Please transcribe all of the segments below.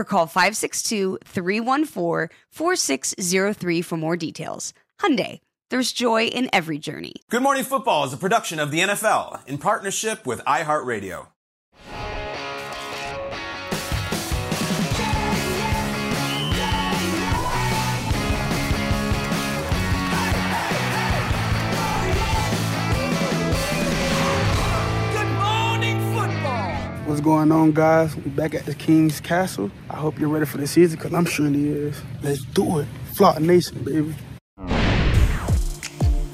or call 562-314-4603 for more details. Hyundai, there's joy in every journey. Good Morning Football is a production of the NFL in partnership with iHeartRadio. What's going on, guys? We back at the King's Castle. I hope you're ready for the season, because I'm sure he is. Let's do it. Flock Nation, baby.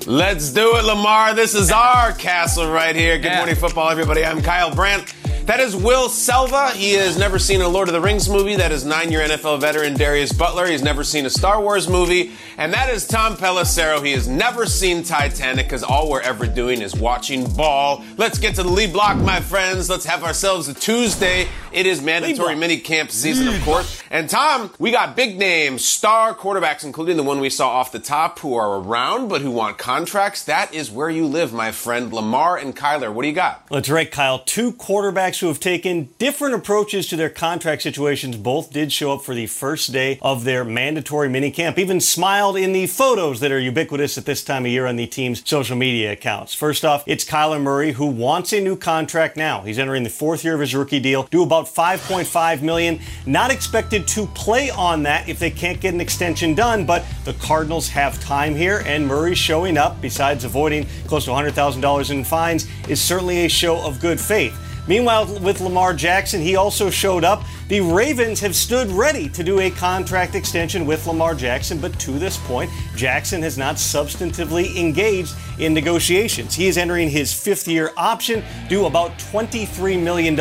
Let's do it, Lamar. This is our castle right here. Good Yeah. morning, football, everybody. I'm Kyle Brandt. That is Will Selva. He has never seen a Lord of the Rings movie. That is nine-year NFL veteran Darius Butler. He's never seen a Star Wars movie. And that is Tom Pelissero. He has never seen Titanic because all we're ever doing is watching ball. Let's get to the lead block, my friends. Let's have ourselves a Tuesday. It is mandatory mini camp season, of course. And Tom, we got big names, star quarterbacks, including the one we saw off the top, who are around but who want contracts. That is where you live, my friend. Lamar and Kyler, what do you got? That's right, Kyle. Two quarterbacks who have taken different approaches to their contract situations both did show up for the first day of their mandatory minicamp, even smiled in the photos that are ubiquitous at this time of year on the team's social media accounts. First off, it's Kyler Murray who wants a new contract now. He's entering the fourth year of his rookie deal, due about 5.5 million. Not expected to play on that if they can't get an extension done, but the Cardinals have time here, and Murray showing up, besides avoiding close to $100,000 in fines, is certainly a show of good faith. Meanwhile, with Lamar Jackson, he also showed up. The Ravens have stood ready to do a contract extension with Lamar Jackson, but to this point, Jackson has not substantively engaged in negotiations. He is entering his fifth year option, due about $23 million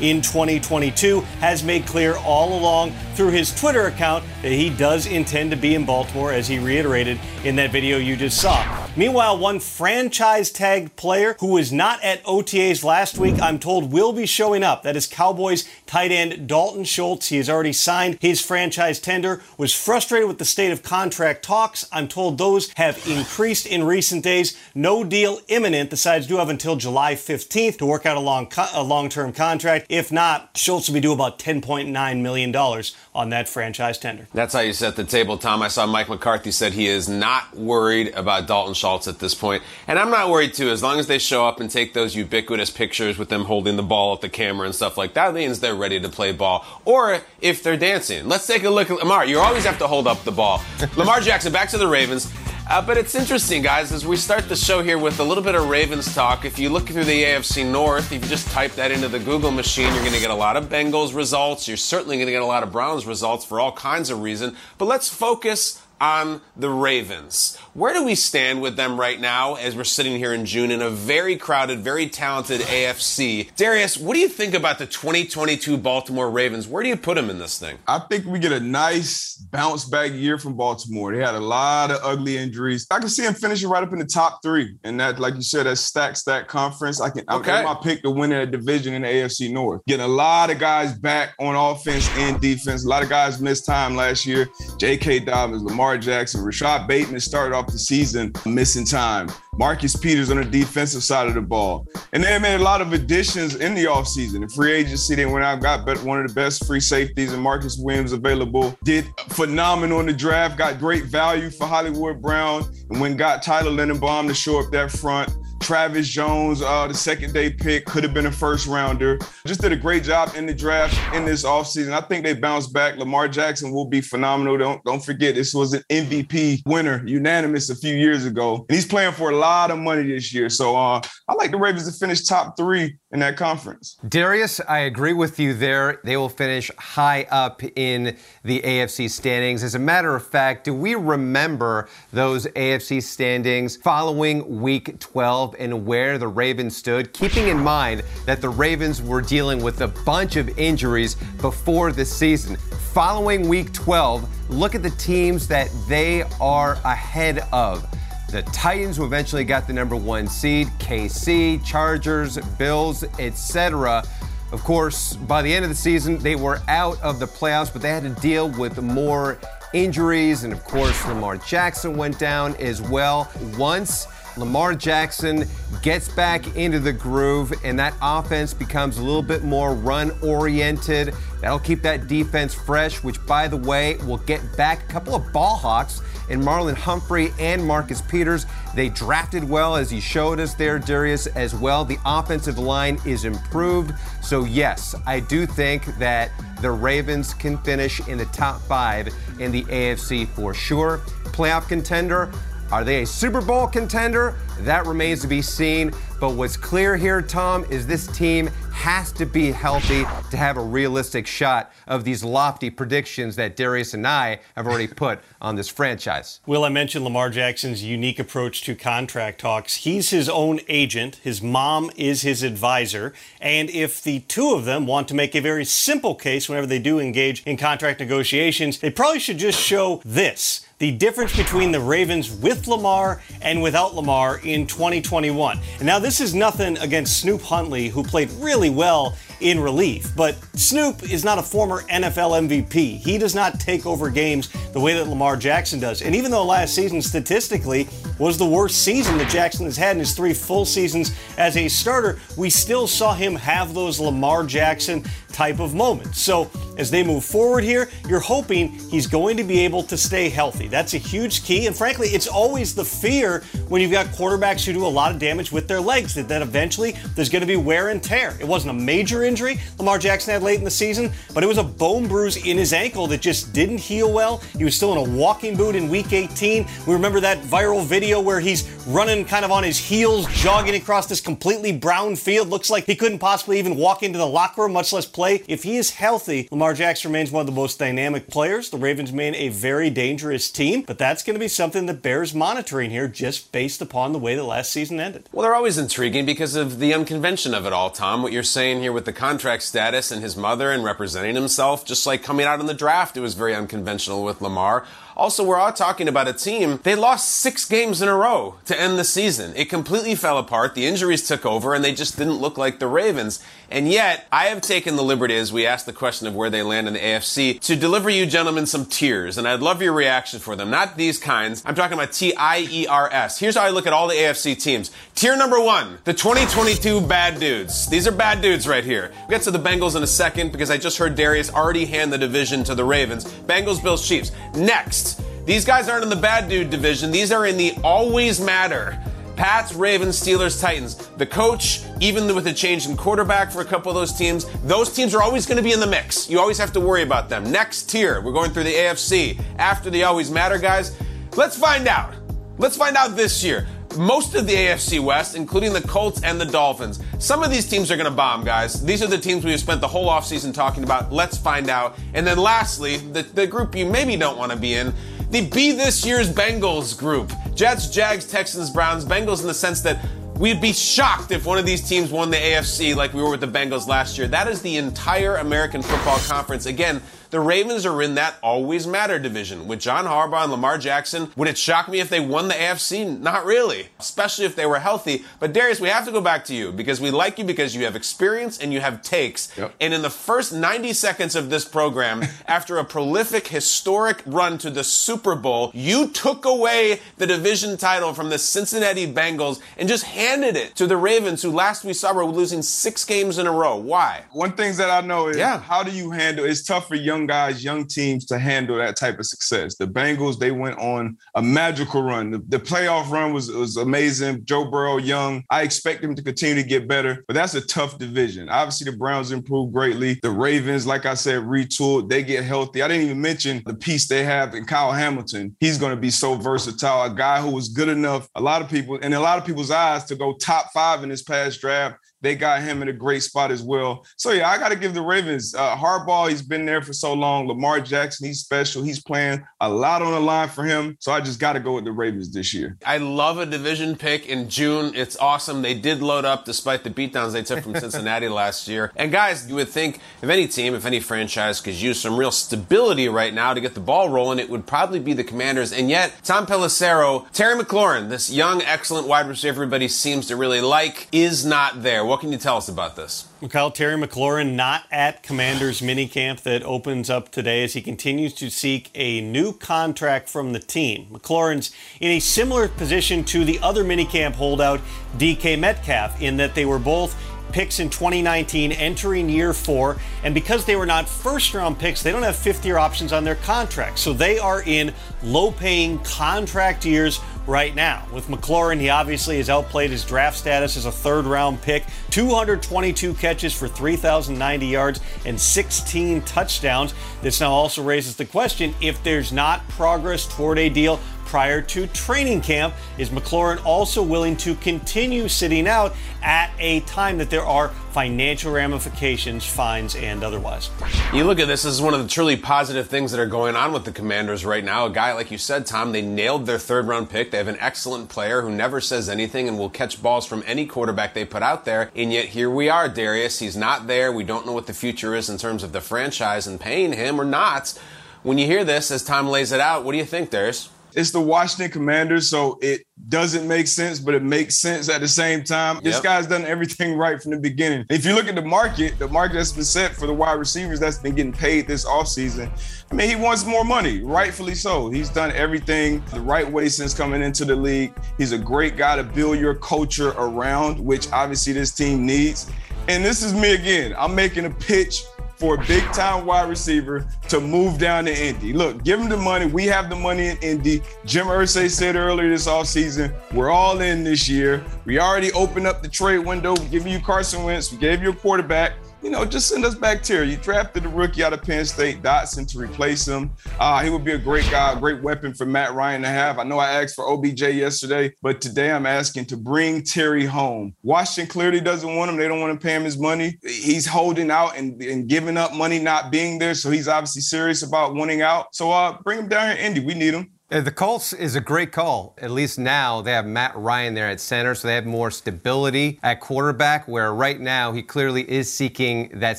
in 2022, has made clear all along through his Twitter account that he does intend to be in Baltimore, as he reiterated in that video you just saw. Meanwhile, one franchise tagged player who was not at OTAs last week, I'm told will be showing up. That is Cowboys tight end Dalton Schultz. He has already signed his franchise tender, was frustrated with the state of contract talks. I'm told those have increased in recent days. No deal imminent. The sides do have until July 15th to work out a long co- a long-term contract. If not, Schultz will be due about 10.9 million dollars on that franchise tender. That's how you set the table, Tom. I saw Mike McCarthy said he is not worried about Dalton Schultz at this point. And I'm not worried too. As long as they show up and take those ubiquitous pictures with them holding the ball at the camera and stuff like that, means they're ready to play ball. Or if they're dancing. Let's take a look at Lamar. You always have to hold up the ball. Lamar Jackson, back to the Ravens. Uh, but it's interesting, guys, as we start the show here with a little bit of Ravens talk. If you look through the AFC North, if you just type that into the Google machine, you're going to get a lot of Bengals results. You're certainly going to get a lot of Browns results for all kinds of reasons. But let's focus on the Ravens. Where do we stand with them right now as we're sitting here in June in a very crowded, very talented AFC? Darius, what do you think about the 2022 Baltimore Ravens? Where do you put them in this thing? I think we get a nice bounce back year from Baltimore. They had a lot of ugly injuries. I can see them finishing right up in the top three. And that, like you said, that stack stack conference. I can Okay. I, my pick to win that division in the AFC North. Getting a lot of guys back on offense and defense. A lot of guys missed time last year. J.K. Dobbins, Lamar Jackson, Rashod Bateman started off the season missing time. Marcus Peters on the defensive side of the ball. And they made a lot of additions in the offseason. In free agency, they went out, got one of the best free safeties and Marcus Williams available. Did phenomenal in the draft, got great value for Hollywood Brown, and when got Tyler Linderbaum to show up that front. Travis Jones, uh, the second day pick, could have been a first rounder. Just did a great job in the draft in this offseason. I think they bounced back. Lamar Jackson will be phenomenal. Don't don't forget this was an MVP winner, unanimous a few years ago. And he's playing for a lot of money this year. So uh, I like the Ravens to finish top three in that conference. Darius, I agree with you there. They will finish high up in the AFC standings. As a matter of fact, do we remember those AFC standings following week 12 and where the Ravens stood? Keeping in mind that the Ravens were dealing with a bunch of injuries before the season. Following week 12, look at the teams that they are ahead of. The Titans, who eventually got the number one seed, KC, Chargers, Bills, etc. Of course, by the end of the season, they were out of the playoffs, but they had to deal with more injuries. And of course, Lamar Jackson went down as well. Once Lamar Jackson gets back into the groove and that offense becomes a little bit more run oriented. That'll keep that defense fresh, which, by the way, will get back a couple of ball hawks in Marlon Humphrey and Marcus Peters. They drafted well, as you showed us there, Darius, as well. The offensive line is improved. So, yes, I do think that the Ravens can finish in the top five in the AFC for sure. Playoff contender, are they a Super Bowl contender? That remains to be seen. But what's clear here, Tom, is this team has to be healthy to have a realistic shot of these lofty predictions that Darius and I have already put on this franchise. Will, I mentioned Lamar Jackson's unique approach to contract talks. He's his own agent, his mom is his advisor, and if the two of them want to make a very simple case whenever they do engage in contract negotiations, they probably should just show this the difference between the Ravens with Lamar and without Lamar in 2021. And now, this is nothing against Snoop Huntley, who played really well in relief, but Snoop is not a former NFL MVP. He does not take over games the way that Lamar Jackson does. And even though last season statistically was the worst season that Jackson has had in his three full seasons as a starter, we still saw him have those Lamar Jackson type of moments. So as they move forward here, you're hoping he's going to be able to stay healthy. That's a huge key. And frankly, it's always the fear when you've got quarterbacks who do a lot of damage with their legs that, that eventually there's going to be wear and tear. It wasn't a major injury Lamar Jackson had late in the season, but it was a bone bruise in his ankle that just didn't heal well. He was still in a walking boot in week 18. We remember that viral video where he's running kind of on his heels, jogging across this completely brown field. Looks like he couldn't possibly even walk into the locker room, much less play. If he is healthy, Lamar Jackson remains one of the most dynamic players. The Ravens remain a very dangerous team, but that's going to be something that bears monitoring here just based upon the way the last season ended. Well, they're always intriguing because of the unconvention of it all, Tom. What you're saying here with the contract status and his mother and representing himself, just like coming out in the draft, it was very unconventional with Lamar. Also, we're all talking about a team. They lost six games in a row to end the season. It completely fell apart. The injuries took over, and they just didn't look like the Ravens. And yet, I have taken the liberty, as we asked the question of where they land in the AFC, to deliver you gentlemen some tiers. And I'd love your reaction for them. Not these kinds. I'm talking about T I E R S. Here's how I look at all the AFC teams. Tier number one, the 2022 bad dudes. These are bad dudes right here. We'll get to the Bengals in a second because I just heard Darius already hand the division to the Ravens. Bengals, Bills, Chiefs. Next, these guys aren't in the bad dude division. These are in the always matter. Pats, Ravens, Steelers, Titans. The coach, even with a change in quarterback for a couple of those teams, those teams are always going to be in the mix. You always have to worry about them. Next tier, we're going through the AFC. After the always matter guys, let's find out. Let's find out this year. Most of the AFC West, including the Colts and the Dolphins. Some of these teams are going to bomb, guys. These are the teams we've spent the whole offseason talking about. Let's find out. And then lastly, the, the group you maybe don't want to be in, the Be This Year's Bengals group. Jets, Jags, Texans, Browns, Bengals in the sense that We'd be shocked if one of these teams won the AFC like we were with the Bengals last year. That is the entire American Football Conference. Again, the Ravens are in that always matter division. With John Harbaugh and Lamar Jackson, would it shock me if they won the AFC? Not really, especially if they were healthy. But Darius, we have to go back to you because we like you because you have experience and you have takes. Yep. And in the first 90 seconds of this program, after a prolific, historic run to the Super Bowl, you took away the division title from the Cincinnati Bengals and just handed it to the Ravens, who last we saw were losing six games in a row. Why? One things that I know is Yeah. how do you handle it's tough for young guys, young teams to handle that type of success. The Bengals, they went on a magical run. The, the playoff run was, was amazing. Joe Burrow, young. I expect him to continue to get better, but that's a tough division. Obviously, the Browns improved greatly. The Ravens, like I said, retooled. They get healthy. I didn't even mention the piece they have in Kyle Hamilton. He's going to be so versatile. A guy who was good enough, a lot of people, in a lot of people's eyes, to go top five in this past draft. They got him in a great spot as well. So yeah, I got to give the Ravens. Uh, Harbaugh, he's been there for so long. Lamar Jackson, he's special. He's playing a lot on the line for him. So I just got to go with the Ravens this year. I love a division pick in June. It's awesome. They did load up despite the beatdowns they took from Cincinnati last year. And guys, you would think if any team, if any franchise could use some real stability right now to get the ball rolling, it would probably be the Commanders. And yet, Tom Pelissero, Terry McLaurin, this young, excellent wide receiver everybody seems to really like, is not there. What can you tell us about this? Kyle Terry McLaurin not at Commanders minicamp that opens up today as he continues to seek a new contract from the team. McLaurin's in a similar position to the other minicamp holdout, DK Metcalf, in that they were both picks in 2019 entering year four. And because they were not first round picks, they don't have fifth year options on their contracts. So they are in low paying contract years right now. With McLaurin, he obviously has outplayed his draft status as a third round pick 222 catches for 3,090 yards and 16 touchdowns. This now also raises the question if there's not progress toward a deal prior to training camp. Is McLaurin also willing to continue sitting out at a time that there are financial ramifications, fines, and otherwise? You look at this, this is one of the truly positive things that are going on with the Commanders right now. A guy, like you said, Tom, they nailed their third round pick. They have an excellent player who never says anything and will catch balls from any quarterback they put out there. And yet here we are, Darius. He's not there. We don't know what the future is in terms of the franchise and paying him or not. When you hear this, as Tom lays it out, what do you think, Darius? It's the Washington Commanders, so it doesn't make sense, but it makes sense at the same time. This guy's done everything right from the beginning. If you look at the market, the market that's been set for the wide receivers that's been getting paid this offseason, I mean, he wants more money, rightfully so. He's done everything the right way since coming into the league. He's a great guy to build your culture around, which obviously this team needs. And this is me again. I'm making a pitch for a big time wide receiver to move down to Indy. Look, give him the money. We have the money in Indy. Jim Irsay said earlier this offseason, we're all in this year. We already opened up the trade window. We gave you Carson Wentz. We gave you a quarterback. You know, just send us back here. You drafted a rookie out of Penn State, Dotson, to replace him. Uh, he would be a great guy, a great weapon for Matt Ryan to have. I know I asked for OBJ yesterday, but today I'm asking to bring Terry home. Washington clearly doesn't want him. They don't want to pay him his money. He's holding out and, and giving up money, not being there. So he's obviously serious about winning out. So uh, bring him down here, Indy. We need him. Uh, The Colts is a great call. At least now they have Matt Ryan there at center, so they have more stability at quarterback, where right now he clearly is seeking that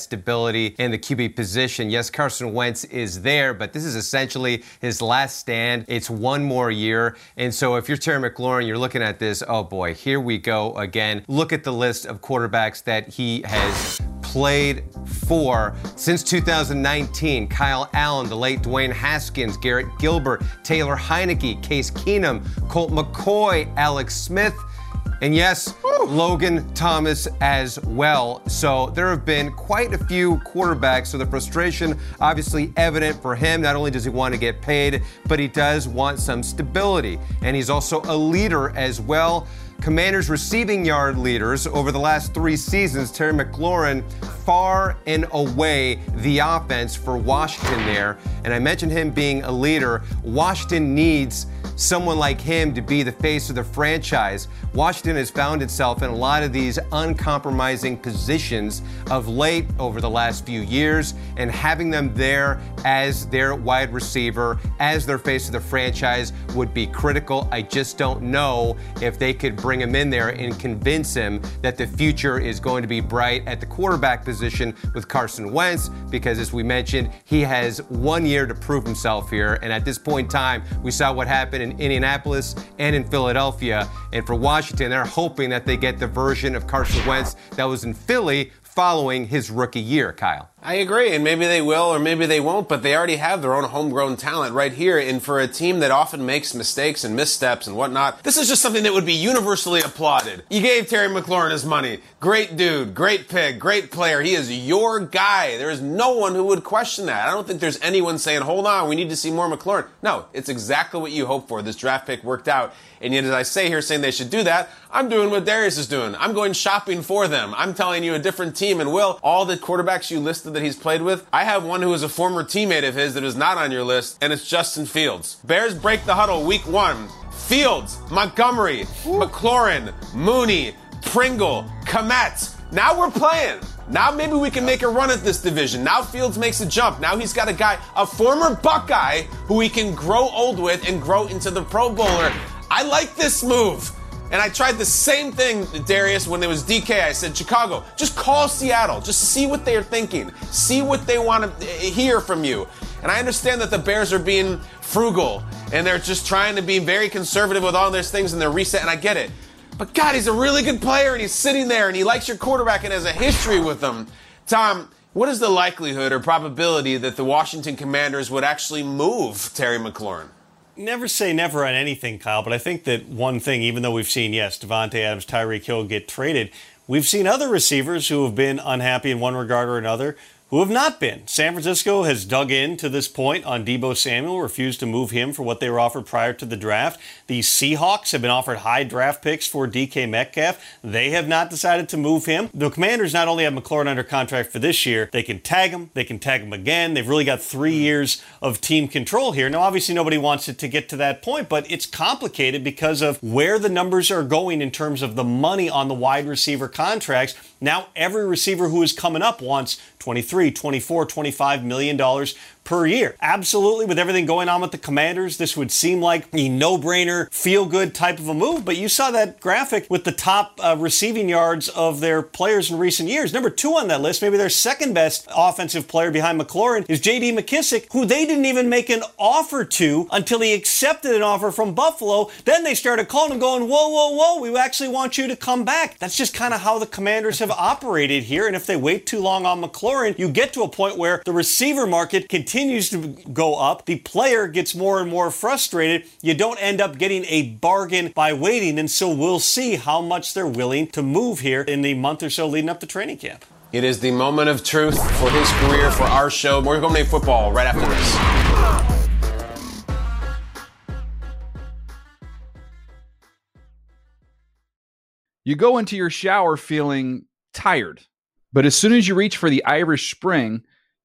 stability in the QB position. Yes, Carson Wentz is there, but this is essentially his last stand. It's one more year. And so if you're Terry McLaurin, you're looking at this, oh boy, here we go again. Look at the list of quarterbacks that he has played for since 2019. Kyle Allen, the late Dwayne Haskins, Garrett Gilbert, Taylor Heinicke, Case Keenum, Colt McCoy, Alex Smith. And yes, Logan Thomas as well. So there have been quite a few quarterbacks. So the frustration obviously evident for him. Not only does he want to get paid, but he does want some stability. And he's also a leader as well. Commanders receiving yard leaders over the last three seasons, Terry McLaurin far and away the offense for Washington there. And I mentioned him being a leader. Washington needs someone like him to be the face of the franchise. Washington has found itself in a lot of these uncompromising positions of late over the last few years, and having them there as their wide receiver, as their face of the franchise would be critical. I just don't know if they could bring him in there and convince him that the future is going to be bright at the quarterback position with Carson Wentz, because as we mentioned, he has one year to prove himself here. And at this point in time, we saw what happened in Indianapolis and in Philadelphia. And for Washington, they're hoping that they get the version of Carson Wentz that was in Philly following his rookie year, Kyle. I agree, and maybe they will or maybe they won't, but they already have their own homegrown talent right here. And for a team that often makes mistakes and missteps and whatnot, this is just something that would be universally applauded. You gave Terry McLaurin his money. Great dude, great pick, great player. He is your guy. There is no one who would question that. I don't think there's anyone saying, hold on, we need to see more McLaurin. No, it's exactly what you hope for. This draft pick worked out. And yet, as I say here, saying they should do that, I'm doing what Darius is doing. I'm going shopping for them. I'm telling you a different team. And Will, all the quarterbacks you listed that he's played with, I have one who is a former teammate of his that is not on your list, and it's Justin Fields. Bears break the huddle week one. Fields, Montgomery, McLaurin, Mooney, Pringle, Kmet. Now we're playing. Now maybe we can make a run at this division. Now Fields makes a jump. Now he's got a guy, a former Buckeye, who he can grow old with and grow into the Pro Bowler. I like this move. And I tried the same thing, Darius, when there was DK. I said, Chicago, just call Seattle. Just see what they're thinking. See what they want to hear from you. And I understand that the Bears are being frugal and they're just trying to be very conservative with all these things and they're reset, and I get it. But God, he's a really good player and he's sitting there and he likes your quarterback and has a history with them. Tom, what is the likelihood or probability that the Washington Commanders would actually move Terry McLaurin? Never say never on anything, Kyle, but I think that one thing, even though we've seen, yes, Davante Adams, Tyreek Hill get traded, we've seen other receivers who have been unhappy in one regard or another who have not been. San Francisco has dug in to this point on Deebo Samuel, refused to move him for what they were offered prior to the draft. The Seahawks have been offered high draft picks for DK Metcalf. They have not decided to move him. The Commanders not only have McLaurin under contract for this year, they can tag him, they can tag him again. They've really got three hmm. years of team control here. Now, obviously, nobody wants it to get to that point, but it's complicated because of where the numbers are going in terms of the money on the wide receiver contracts. Now, every receiver who is coming up wants 23, 24, 25 million dollars per year. Absolutely, with everything going on with the Commanders, this would seem like a no-brainer, feel-good type of a move. But you saw that graphic with the top uh, receiving yards of their players in recent years. Number two on that list, maybe their second best offensive player behind McLaurin, is J.D. McKissic, who they didn't even make an offer to until he accepted an offer from Buffalo. Then they started calling him, going, "Whoa, whoa, whoa! We actually want you to come back." That's just kind of how the Commanders have operated here. And if they wait too long on McLaurin, you get to a point where the receiver market continues to go up. The player gets more and more frustrated. You don't end up getting a bargain by waiting. And so we'll see how much they're willing to move here in the month or so leading up to training camp. It is the moment of truth for his career, for our show. More Good Morning Football right after this. You go into your shower feeling tired, but as soon as you reach for the Irish Spring,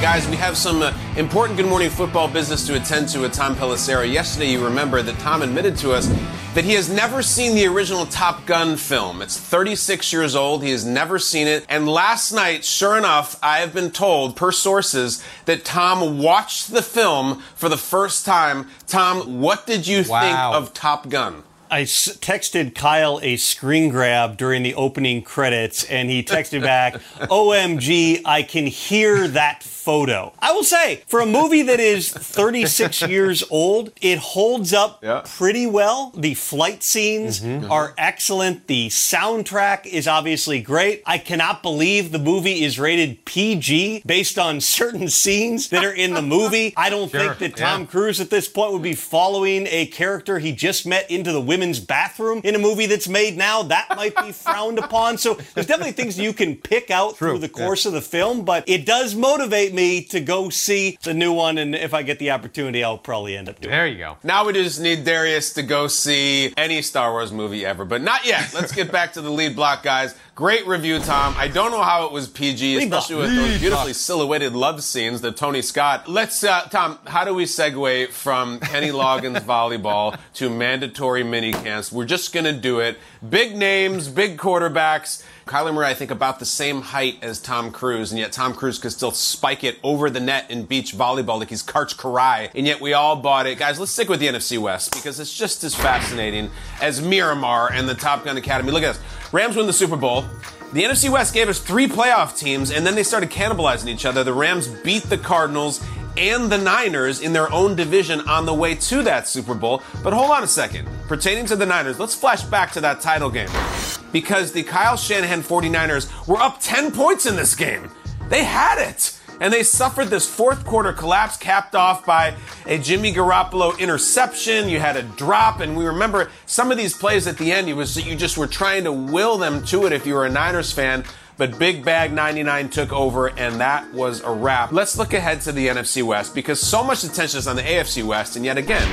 Guys, we have some uh, important Good Morning Football business to attend to with Tom Pelissero. Yesterday, you remember that Tom admitted to us that he has never seen the original Top Gun film. It's 36 years old. He has never seen it. And last night, sure enough, I have been told, per sources, that Tom watched the film for the first time. Tom, what did you Wow. think of Top Gun? I s- texted Kyle a screen grab during the opening credits, and he texted back, OMG, I can hear that photo. I will say, for a movie that is 36 years old, it holds up Yeah. pretty well. The flight scenes mm-hmm. Mm-hmm. are excellent. The soundtrack is obviously great. I cannot believe the movie is rated PG based on certain scenes that are in the movie. I don't Sure, think that Tom yeah. Cruise at this point would be following a character he just met into the women's bathroom in a movie that's made now. That might be frowned upon. So there's definitely things you can pick out through the course of the film, but it does motivate me to go see the new one. And if I get the opportunity, I'll probably end up doing it. There you go. Now we just need Darius to go see any Star Wars movie ever, but not yet. Let's get back to the lead block, guys. Great review, Tom. I don't know how it was PG, especially with those beautifully silhouetted love scenes that Tony Scott. Let's, uh, Tom, how do we segue from Kenny Loggins volleyball to mandatory mini camps? We're just going to do it. Big names, big quarterbacks. Kyler Murray, I think, about the same height as Tom Cruise, and yet Tom Cruise could still spike it over the net in beach volleyball like he's Karch Kiraly, and yet we all bought it. Guys, let's stick with the NFC West because it's just as fascinating as Miramar and the Top Gun Academy. Look at this. Rams win the Super Bowl. The NFC West gave us three playoff teams, and then they started cannibalizing each other. The Rams beat the Cardinals and the Niners in their own division on the way to that Super Bowl. But hold on a second. Pertaining to the Niners, let's flash back to that title game. Because the Kyle Shanahan 49ers were up 10 points in this game. They had it. And they suffered this fourth quarter collapse capped off by a Jimmy Garoppolo interception. You had a drop, and we remember some of these plays at the end. It was you just were trying to will them to it if you were a Niners fan. But Big Bag 99 took over, and that was a wrap. Let's look ahead to the NFC West because so much attention is on the AFC West, and yet again,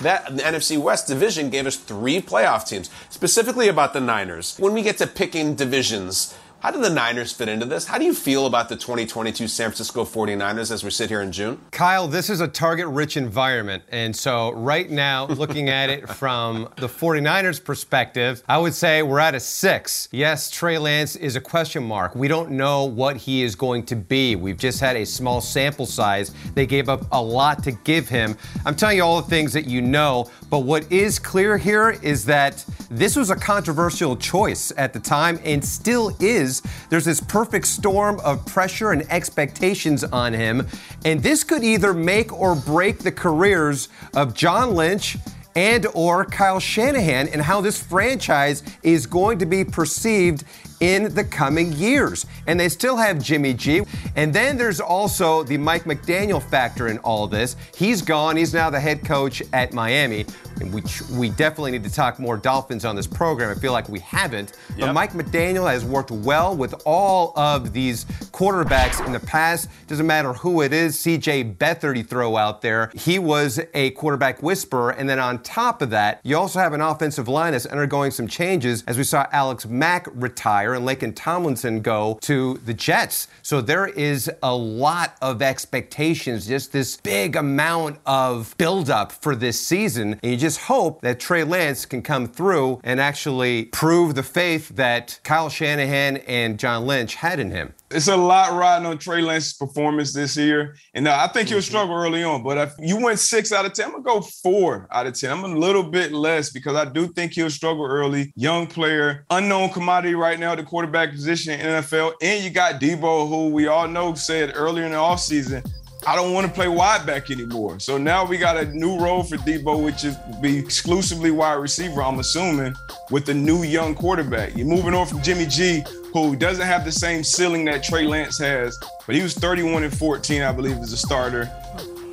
that the NFC West division gave us three playoff teams, specifically about the Niners. When we get to picking divisions, how do the Niners fit into this? How do you feel about the 2022 San Francisco 49ers as we sit here in June? Kyle, this is a target rich environment. And so, right now, looking at it from the 49ers perspective, I would say we're at a six. Yes, Trey Lance is a question mark. We don't know what he is going to be. We've just had a small sample size. They gave up a lot to give him. I'm telling you all the things that you know, but what is clear here is that this was a controversial choice at the time and still is. There's this perfect storm of pressure and expectations on him, and this could either make or break the careers of John Lynch and or Kyle Shanahan and how this franchise is going to be perceived in the coming years. And they still have Jimmy G. And then there's also the Mike McDaniel factor in all this. He's gone. He's now the head coach at Miami. And we, we definitely need to talk more Dolphins on this program. I feel like we haven't. But Mike McDaniel has worked well with all of these quarterbacks in the past. Doesn't matter who it is. CJ Beathard, you throw out there. He was a quarterback whisperer. And then on top of that, you also have an offensive line that's undergoing some changes as we saw Alex Mack retire and Laken Tomlinson go to the Jets. So there is a lot of expectations, just this big amount of buildup for this season. And you just just hope that Trey Lance can come through and actually prove the faith that Kyle Shanahan and John Lynch had in him. It's a lot riding on Trey Lance's performance this year. And uh, I think he'll mm-hmm. struggle early on. But if you went six out of 10, I'm going to go four out of 10. I'm a little bit less because I do think he'll struggle early. Young player, unknown commodity right now, the quarterback position in NFL. And you got Deebo, who we all know said earlier in the offseason, I don't want to play wide back anymore. So now we got a new role for Deebo, which is be exclusively wide receiver, I'm assuming, with the new young quarterback. You're moving on from Jimmy G, who doesn't have the same ceiling that Trey Lance has, but he was 31 and 14, I believe, as a starter.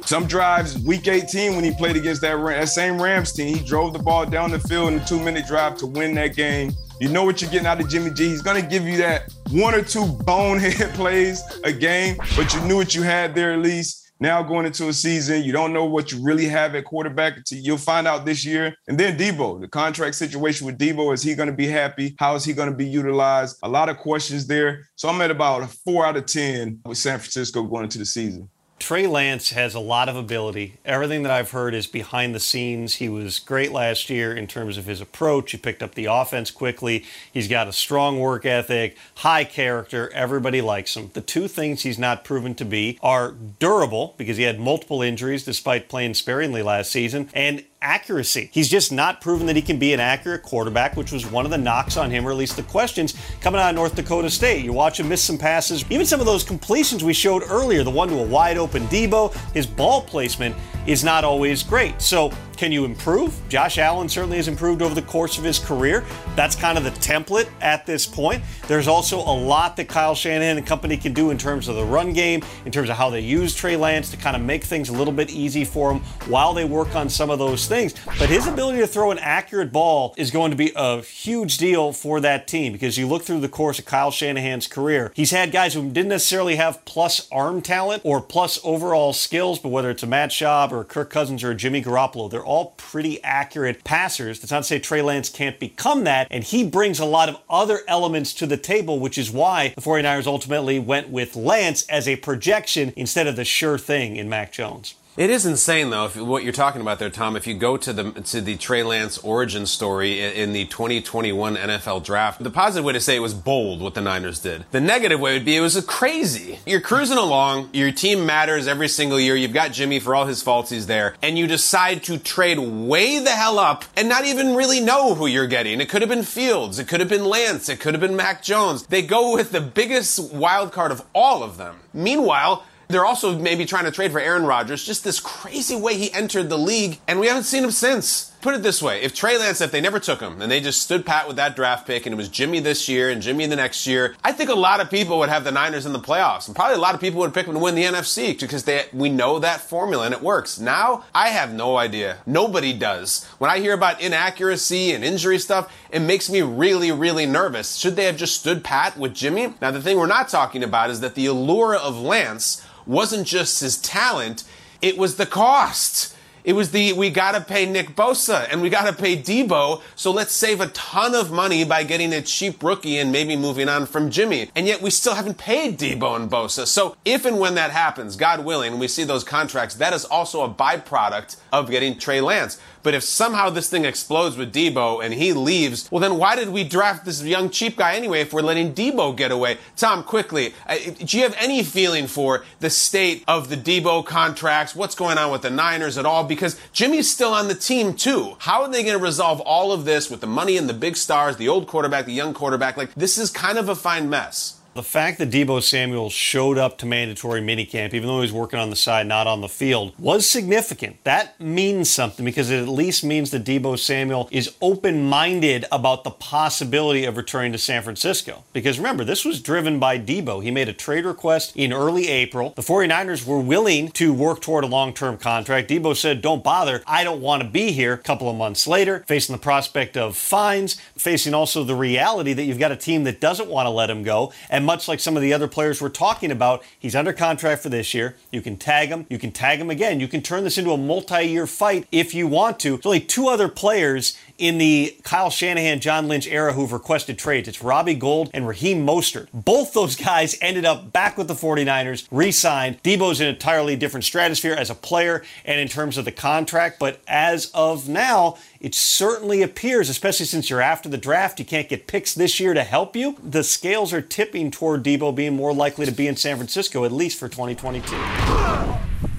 Some drives, week 18, when he played against that, that same Rams team, he drove the ball down the field in a two minute drive to win that game. You know what you're getting out of Jimmy G. He's going to give you that one or two bonehead plays a game, but you knew what you had there at least. Now going into a season, you don't know what you really have at quarterback until you'll find out this year. And then Deebo, the contract situation with Deebo, is he going to be happy? How is he going to be utilized? A lot of questions there. So I'm at about a four out of 10 with San Francisco going into the season. Trey Lance has a lot of ability. Everything that I've heard is behind the scenes. He was great last year in terms of his approach. He picked up the offense quickly. He's got a strong work ethic, high character. Everybody likes him. The two things he's not proven to be are durable because he had multiple injuries despite playing sparingly last season and accuracy. He's just not proven that he can be an accurate quarterback, which was one of the knocks on him, or at least the questions coming out of North Dakota State. You watch him miss some passes, even some of those completions we showed earlier, the one to a wide open Deebo, his ball placement is not always great. So, can you improve? Josh Allen certainly has improved over the course of his career. That's kind of the template at this point. There's also a lot that Kyle Shanahan and company can do in terms of the run game, in terms of how they use Trey Lance to kind of make things a little bit easy for him while they work on some of those things. But his ability to throw an accurate ball is going to be a huge deal for that team because you look through the course of Kyle Shanahan's career, he's had guys who didn't necessarily have plus arm talent or plus overall skills, but whether it's a Matt Schaub or Kirk Cousins or Jimmy Garoppolo, they're all pretty accurate passers. That's not to say Trey Lance can't become that, and he brings a lot of other elements to the table, which is why the 49ers ultimately went with Lance as a projection instead of the sure thing in Mac Jones. It is insane, though, if, what you're talking about there, Tom. If you go to the to the Trey Lance origin story in, in, the 2021 NFL Draft, the positive way to say it was bold what the Niners did. The negative way would be it was crazy. You're cruising along, your team matters every single year. You've got Jimmy for all his faults, he's there, and you decide to trade way the hell up and not even really know who you're getting. It could have been Fields, it could have been Lance, it could have been Mac Jones. They go with the biggest wild card of all of them. Meanwhile, they're also maybe trying to trade for Aaron Rodgers. Just this crazy way he entered the league, and we haven't seen him since. Put it this way: if Trey Lance, if they never took him, and they just stood pat with that draft pick, and it was Jimmy this year and Jimmy the next year, I think a lot of people would have the Niners in the playoffs, and probably a lot of people would pick them to win the NFC because they we know that formula and it works. Now I have no idea. Nobody does. When I hear about inaccuracy and injury stuff, it makes me really, really nervous. Should they have just stood pat with Jimmy? Now the thing we're not talking about is that the allure of Lance wasn't just his talent, it was the cost. It was the we got to pay Nick Bosa and we got to pay Deebo, so let's save a ton of money by getting a cheap rookie and maybe moving on from Jimmy. And yet we still haven't paid Deebo and Bosa. So if and when that happens, God willing, we see those contracts, that is also a byproduct of getting Trey Lance. But if somehow this thing explodes with Deebo and he leaves, well, then why did we draft this young cheap guy anyway if we're letting Deebo get away? Tom, quickly, uh, do you have any feeling for the state of the Deebo contracts? What's going on with the Niners at all? Because Jimmy's still on the team too. How are they going to resolve all of this with the money and the big stars, the old quarterback, the young quarterback? Like, this is kind of a fine mess. The fact that Deebo Samuel showed up to mandatory minicamp, even though he was working on the side, not on the field, was significant. That means something because it at least means that Deebo Samuel is open minded about the possibility of returning to San Francisco. Because remember, this was driven by Deebo. He made a trade request in early April. The 49ers were willing to work toward a long term contract. Deebo said, Don't bother. I don't want to be here. A couple of months later, facing the prospect of fines, facing also the reality that you've got a team that doesn't want to let him go. And much like some of the other players we're talking about, he's under contract for this year. You can tag him. You can tag him again. You can turn this into a multi year fight if you want to. There's only two other players in the Kyle Shanahan, John Lynch era who've requested trades. It's Robbie Gould and Raheem Mostert. Both those guys ended up back with the 49ers, re signed. Deebo's in an entirely different stratosphere as a player and in terms of the contract, but as of now, it certainly appears, especially since you're after the draft, you can't get picks this year to help you. The scales are tipping toward Deebo being more likely to be in San Francisco, at least for 2022.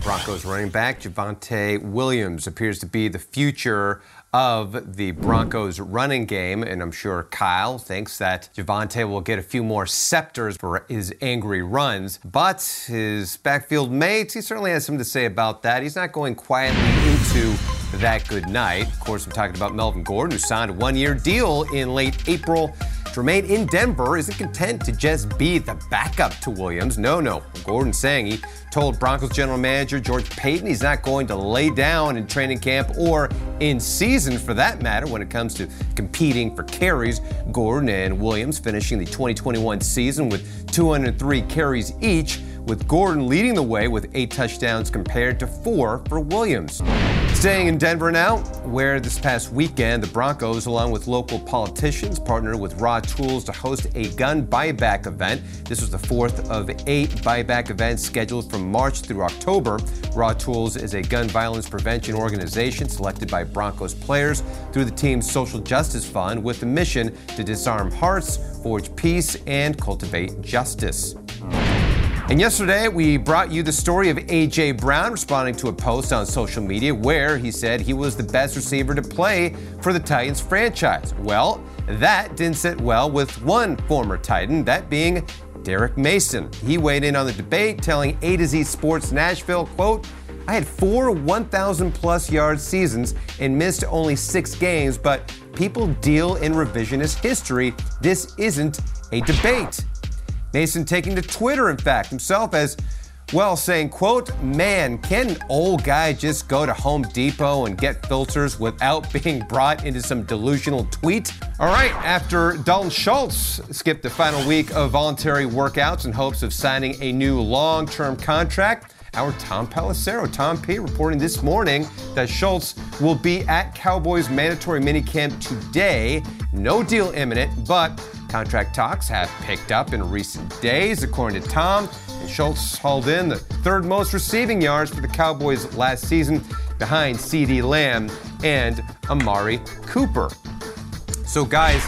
Broncos running back Javonte Williams appears to be the future of the Broncos running game, and I'm sure Kyle thinks that Javonte will get a few more scepters for his angry runs. But his backfield mates, he certainly has something to say about that. He's not going quietly into that good night. Of course, I'm talking about Melvin Gordon, who signed a one year deal in late April to remain in Denver isn't content to just be the backup to Williams. No, no. Gordon saying he told Broncos general manager George Paton he's not going to lay down in training camp or in season for that matter when it comes to competing for carries. Gordon and Williams finishing the 2021 season with 203 carries each with Gordon leading the way with eight touchdowns compared to four for Williams. Staying in Denver now, where this past weekend the Broncos, along with local politicians, partnered with Raw Tools to host a gun buyback event. This was the fourth of eight buyback events scheduled from March through October. Raw Tools is a gun violence prevention organization selected by Broncos players through the team's social justice fund with the mission to disarm hearts, forge peace, and cultivate justice. And yesterday, we brought you the story of A.J. Brown responding to a post on social media where he said he was the best receiver to play for the Titans franchise. Well, that didn't sit well with one former Titan, that being Derrick Mason. He weighed in on the debate, telling A to Z Sports Nashville, quote, I had four 1,000 plus yard seasons and missed only six games, but people deal in revisionist history. This isn't a debate. Mason taking to Twitter, in fact, himself as well, saying, quote, man, can an old guy just go to Home Depot and get filters without being brought into some delusional tweet? All right, after Dalton Schultz skipped the final week of voluntary workouts in hopes of signing a new long-term contract, our Tom Pelissero, Tom P, reporting this morning that Schultz will be at Cowboys mandatory minicamp today. No deal imminent, but Contract talks have picked up in recent days, according to Tom. And Schultz hauled in the third most receiving yards for the Cowboys last season, behind CeeDee Lamb and Amari Cooper. So, guys,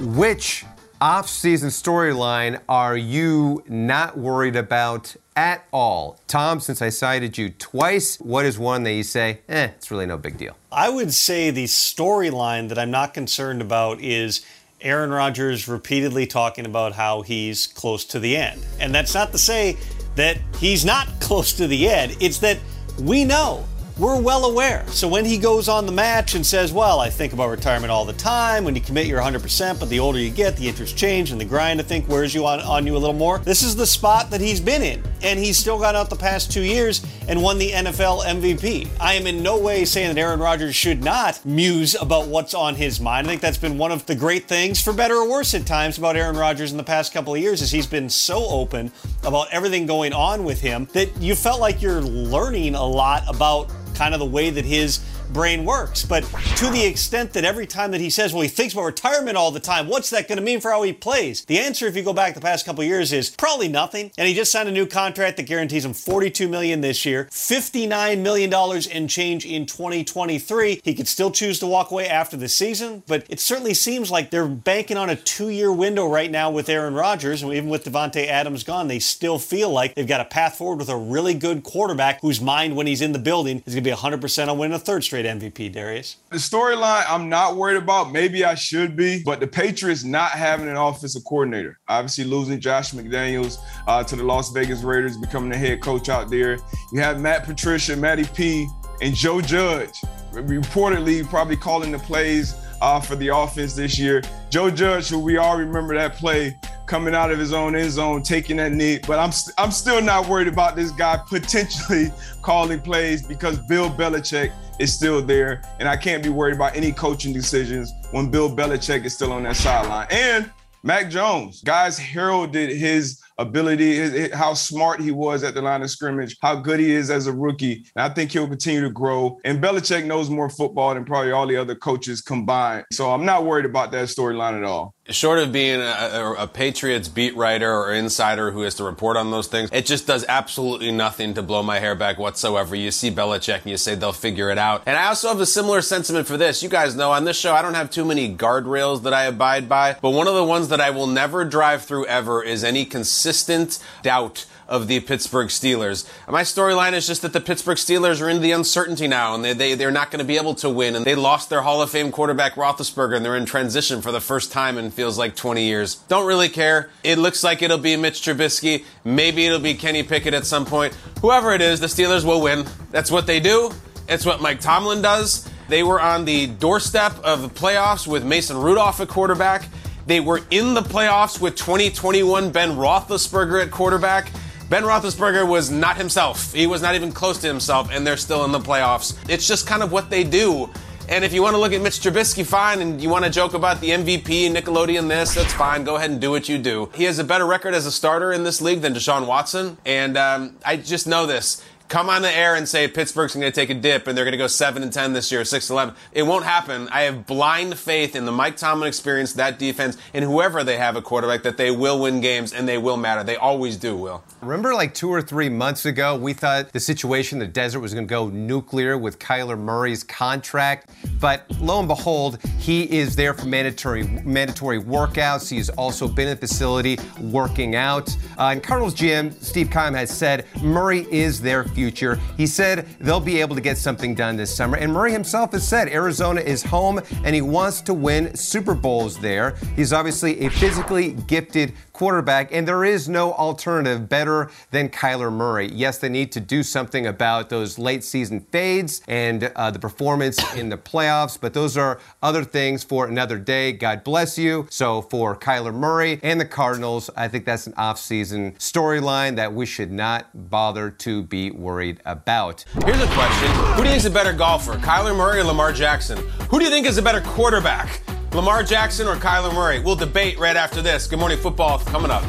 which off-season storyline are you not worried about at all? Tom, since I cited you twice, what is one that you say, eh, it's really no big deal? I would say the storyline that I'm not concerned about is Aaron Rodgers repeatedly talking about how he's close to the end. And that's not to say that he's not close to the end, it's that we know we're well aware. So when he goes on the match and says, Well, I think about retirement all the time, when you commit, you're 100%, but the older you get, the interest change and the grind, I think, wears you on, on you a little more. This is the spot that he's been in, and he's still got out the past two years and won the NFL MVP. I am in no way saying that Aaron Rodgers should not muse about what's on his mind. I think that's been one of the great things, for better or worse at times, about Aaron Rodgers in the past couple of years, is he's been so open about everything going on with him that you felt like you're learning a lot about kind of the way that his brain works. But to the extent that every time that he says, well, he thinks about retirement all the time, what's that going to mean for how he plays? The answer, if you go back the past couple years, is probably nothing. And he just signed a new contract that guarantees him 42 million this year, 59 million dollars in change in 2023. He could still choose to walk away after the season, but it certainly seems like they're banking on a two-year window right now with Aaron Rodgers, and even with Davante Adams gone, they still feel like they've got a path forward with a really good quarterback whose mind, when he's in the building, is going to be 100% on winning a third straight MVP, Darius? The storyline I'm not worried about. Maybe I should be, but the Patriots not having an offensive coordinator. Obviously, losing Josh McDaniels uh, to the Las Vegas Raiders, becoming the head coach out there. You have Matt Patricia, Matty P, and Joe Judge reportedly probably calling the plays uh, for the offense this year. Joe Judge, who we all remember that play coming out of his own end zone, taking that knee. But I'm st- I'm still not worried about this guy potentially calling plays because Bill Belichick is still there, and I can't be worried about any coaching decisions when Bill Belichick is still on that sideline. And Mac Jones, guys heralded his ability, how smart he was at the line of scrimmage, how good he is as a rookie. And I think he'll continue to grow. And Belichick knows more football than probably all the other coaches combined. So I'm not worried about that storyline at all. Short of being a, a, Patriots beat writer or insider who has to report on those things, it just does absolutely nothing to blow my hair back whatsoever. You see Belichick and you say they'll figure it out. And I also have a similar sentiment for this. You guys know on this show, I don't have too many guardrails that I abide by, but one of the ones that I will never drive through ever is any consistent doubt of the Pittsburgh Steelers. My storyline is just that the Pittsburgh Steelers are in the uncertainty now, and they, they, they're not going to be able to win. And they lost their Hall of Fame quarterback Roethlisberger, and they're in transition for the first time in feels like 20 years. Don't really care. It looks like it'll be Mitch Trubisky. Maybe it'll be Kenny Pickett at some point. Whoever it is, the Steelers will win. That's what they do. It's what Mike Tomlin does. They were on the doorstep of the playoffs with Mason Rudolph at quarterback. They were in the playoffs with 2021 Ben Roethlisberger at quarterback. Ben Roethlisberger was not himself. He was not even close to himself, and they're still in the playoffs. It's just kind of what they do. And if you want to look at Mitch Trubisky, fine, and you want to joke about the MVP, Nickelodeon this, that's fine. Go ahead and do what you do. He has a better record as a starter in this league than Deshaun Watson, and um, I just know this come on the air and say Pittsburgh's going to take a dip and they're going to go 7 and 10 this year, 6 11. It won't happen. I have blind faith in the Mike Tomlin experience, that defense, and whoever they have a quarterback that they will win games and they will matter. They always do, Will. Remember like two or three months ago, we thought the situation the desert was going to go nuclear with Kyler Murray's contract. But lo and behold, he is there for mandatory mandatory workouts. He's also been in the facility working out. Uh, and Cardinals GM Steve Keim has said Murray is their future future. He said they'll be able to get something done this summer. And Murray himself has said Arizona is home and he wants to win Super Bowls there. He's obviously a physically gifted quarterback, and there is no alternative better than Kyler Murray. Yes, they need to do something about those late season fades and uh, the performance in the playoffs, but those are other things for another day. God bless you. So for Kyler Murray and the Cardinals, I think that's an off-season storyline that we should not bother to be worried about. Here's a question: Who do you think is a better golfer, Kyler Murray or Lamar Jackson? Who do you think is a better quarterback? Lamar Jackson or Kyler Murray? We'll debate right after this. Good morning, football coming up.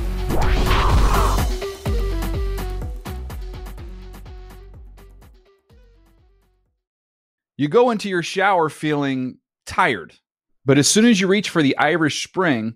You go into your shower feeling tired, but as soon as you reach for the Irish Spring,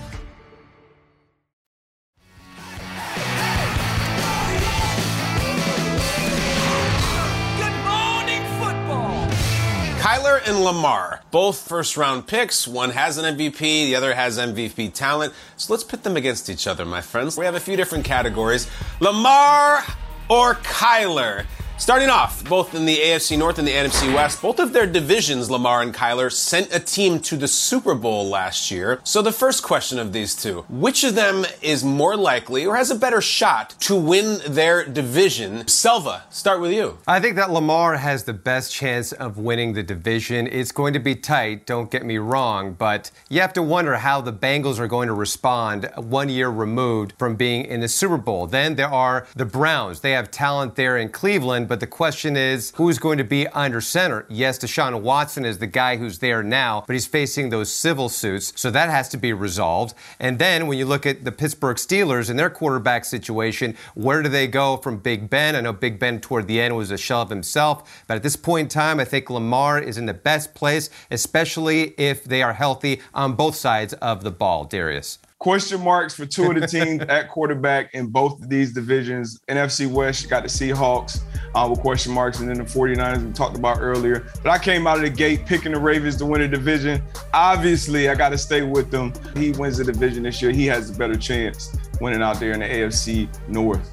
Kyler and Lamar, both first round picks. One has an MVP, the other has MVP talent. So let's pit them against each other, my friends. We have a few different categories. Lamar or Kyler? Starting off, both in the AFC North and the NFC West, both of their divisions, Lamar and Kyler, sent a team to the Super Bowl last year. So the first question of these two, which of them is more likely or has a better shot to win their division? Selva, start with you. I think that Lamar has the best chance of winning the division. It's going to be tight, don't get me wrong, but you have to wonder how the Bengals are going to respond one year removed from being in the Super Bowl. Then there are the Browns. They have talent there in Cleveland, but the question is who's going to be under center? Yes, Deshaun Watson is the guy who's there now, but he's facing those civil suits, so that has to be resolved. And then when you look at the Pittsburgh Steelers and their quarterback situation, where do they go from Big Ben? I know Big Ben toward the end was a shell of himself, but at this point in time, I think Lamar is in the best place, especially if they are healthy on both sides of the ball, Darius question marks for two of the teams at quarterback in both of these divisions. NFC West, you got the Seahawks uh, with question marks, and then the 49ers we talked about earlier. But I came out of the gate picking the Ravens to win the division. Obviously, I got to stay with them. He wins the division this year. He has a better chance winning out there in the AFC North.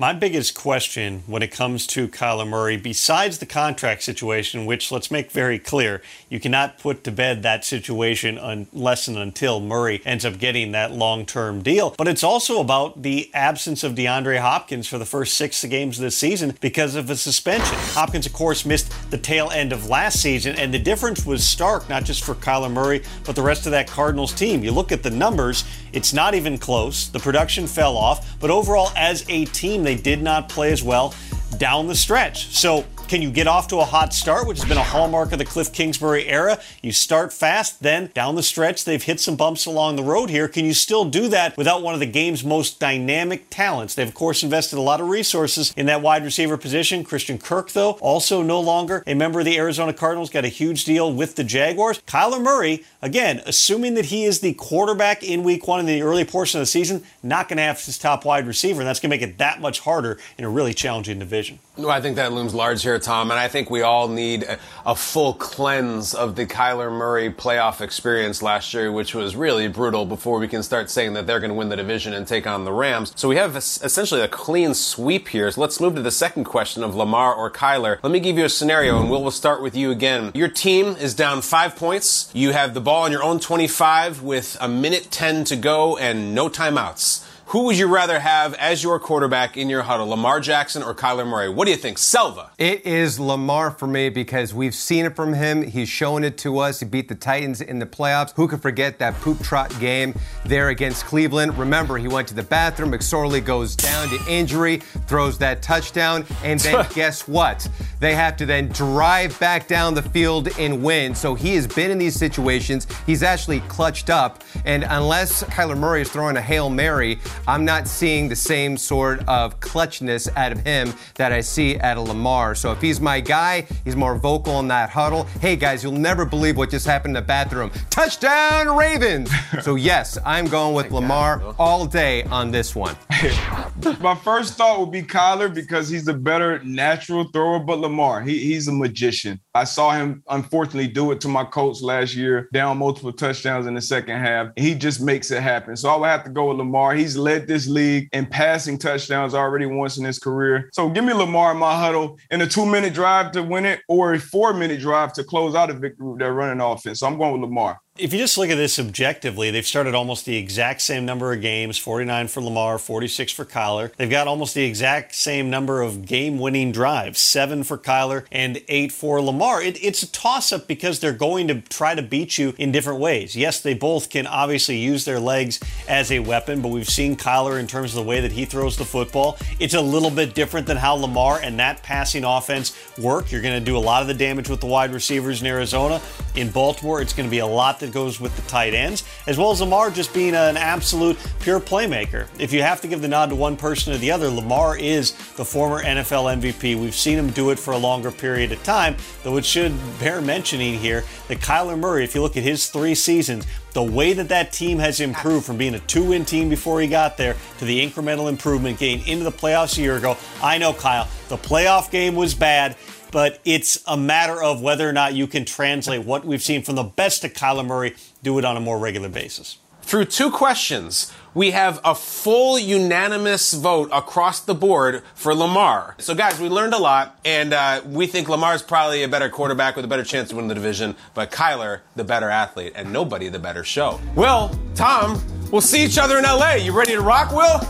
My biggest question when it comes to Kyler Murray, besides the contract situation, which let's make very clear, you cannot put to bed that situation unless and until Murray ends up getting that long term deal. But it's also about the absence of DeAndre Hopkins for the first six games of the season because of a suspension. Hopkins, of course, missed the tail end of last season, and the difference was stark, not just for Kyler Murray, but the rest of that Cardinals team. You look at the numbers, it's not even close. The production fell off, but overall, as a team, they did not play as well down the stretch. So can you get off to a hot start, which has been a hallmark of the Cliff Kingsbury era? You start fast, then down the stretch, they've hit some bumps along the road here. Can you still do that without one of the game's most dynamic talents? They've, of course, invested a lot of resources in that wide receiver position. Christian Kirk, though, also no longer a member of the Arizona Cardinals, got a huge deal with the Jaguars. Kyler Murray, again, assuming that he is the quarterback in week one in the early portion of the season, not going to have his top wide receiver, and that's going to make it that much harder in a really challenging division. Well, I think that looms large here, Tom, and I think we all need a, a, full cleanse of the Kyler Murray playoff experience last year, which was really brutal before we can start saying that they're going to win the division and take on the Rams. So we have essentially a clean sweep here. So let's move to the second question of Lamar or Kyler. Let me give you a scenario, and we'll start with you again. Your team is down five points. You have the ball on your own 25 with a minute 10 to go and no timeouts. Who would you rather have as your quarterback in your huddle, Lamar Jackson or Kyler Murray? What do you think, Selva? It is Lamar for me because we've seen it from him. He's shown it to us. He beat the Titans in the playoffs. Who could forget that poop trot game there against Cleveland? Remember, he went to the bathroom. McSorley goes down to injury, throws that touchdown, and then guess what? They have to then drive back down the field and win. So he has been in these situations. He's actually clutched up. And unless Kyler Murray is throwing a Hail Mary, I'm not seeing the same sort of clutchness out of him that I see out of Lamar. So if he's my guy, he's more vocal in that huddle. Hey guys, you'll never believe what just happened in the bathroom. Touchdown Ravens! so yes, I'm going with Lamar all day on this one. my first thought would be Kyler because he's a better natural thrower, but Lamar, he, he's a magician. I saw him unfortunately do it to my coach last year, down multiple touchdowns in the second half. He just makes it happen. So I would have to go with Lamar. He's led this league in passing touchdowns already once in his career. So give me Lamar in my huddle in a two minute drive to win it or a four minute drive to close out a victory with their running offense. So I'm going with Lamar. If you just look at this objectively, they've started almost the exact same number of games 49 for Lamar, 46 for Kyler. They've got almost the exact same number of game winning drives seven for Kyler and eight for Lamar. It, it's a toss up because they're going to try to beat you in different ways. Yes, they both can obviously use their legs as a weapon, but we've seen Kyler in terms of the way that he throws the football. It's a little bit different than how Lamar and that passing offense work. You're going to do a lot of the damage with the wide receivers in Arizona. In Baltimore, it's going to be a lot that that goes with the tight ends, as well as Lamar just being an absolute pure playmaker. If you have to give the nod to one person or the other, Lamar is the former NFL MVP. We've seen him do it for a longer period of time, though it should bear mentioning here that Kyler Murray, if you look at his three seasons, the way that that team has improved from being a two-win team before he got there to the incremental improvement getting into the playoffs a year ago. I know, Kyle, the playoff game was bad but it's a matter of whether or not you can translate what we've seen from the best of Kyler Murray, do it on a more regular basis. through two questions, we have a full unanimous vote across the board for Lamar. So, guys, we learned a lot, and uh, we think Lamar's probably a better quarterback with a better chance to win the division, but Kyler, the better athlete, and nobody the better show. Will, Tom, we'll see each other in LA. You ready to rock, Will?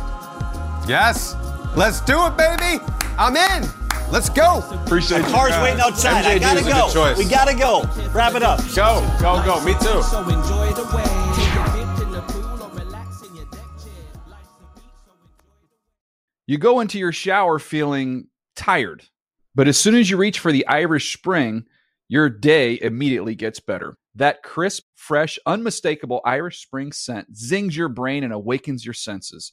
Yes. Let's do it, baby. I'm in. Let's go. Appreciate My you. car's guys. waiting outside. I gotta was a go. good choice. We gotta go. Wrap it up. Go, go, go. Me too. So enjoy the way. Take a dip in the pool or relax in your deck chair. Life's the beach, so enjoy the You go into your shower feeling tired, but as soon as you reach for the Irish Spring, your day immediately gets better. That crisp, fresh, unmistakable Irish Spring scent zings your brain and awakens your senses.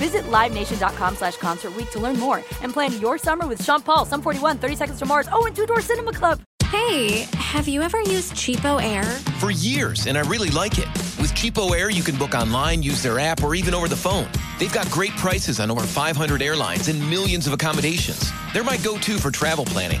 Visit LiveNation.com slash Concert Week to learn more and plan your summer with Sean Paul, Sum 41, 30 Seconds to Mars, oh, and Two Door Cinema Club. Hey, have you ever used Cheapo Air? For years, and I really like it. With Cheapo Air, you can book online, use their app, or even over the phone. They've got great prices on over 500 airlines and millions of accommodations. They're my go to for travel planning.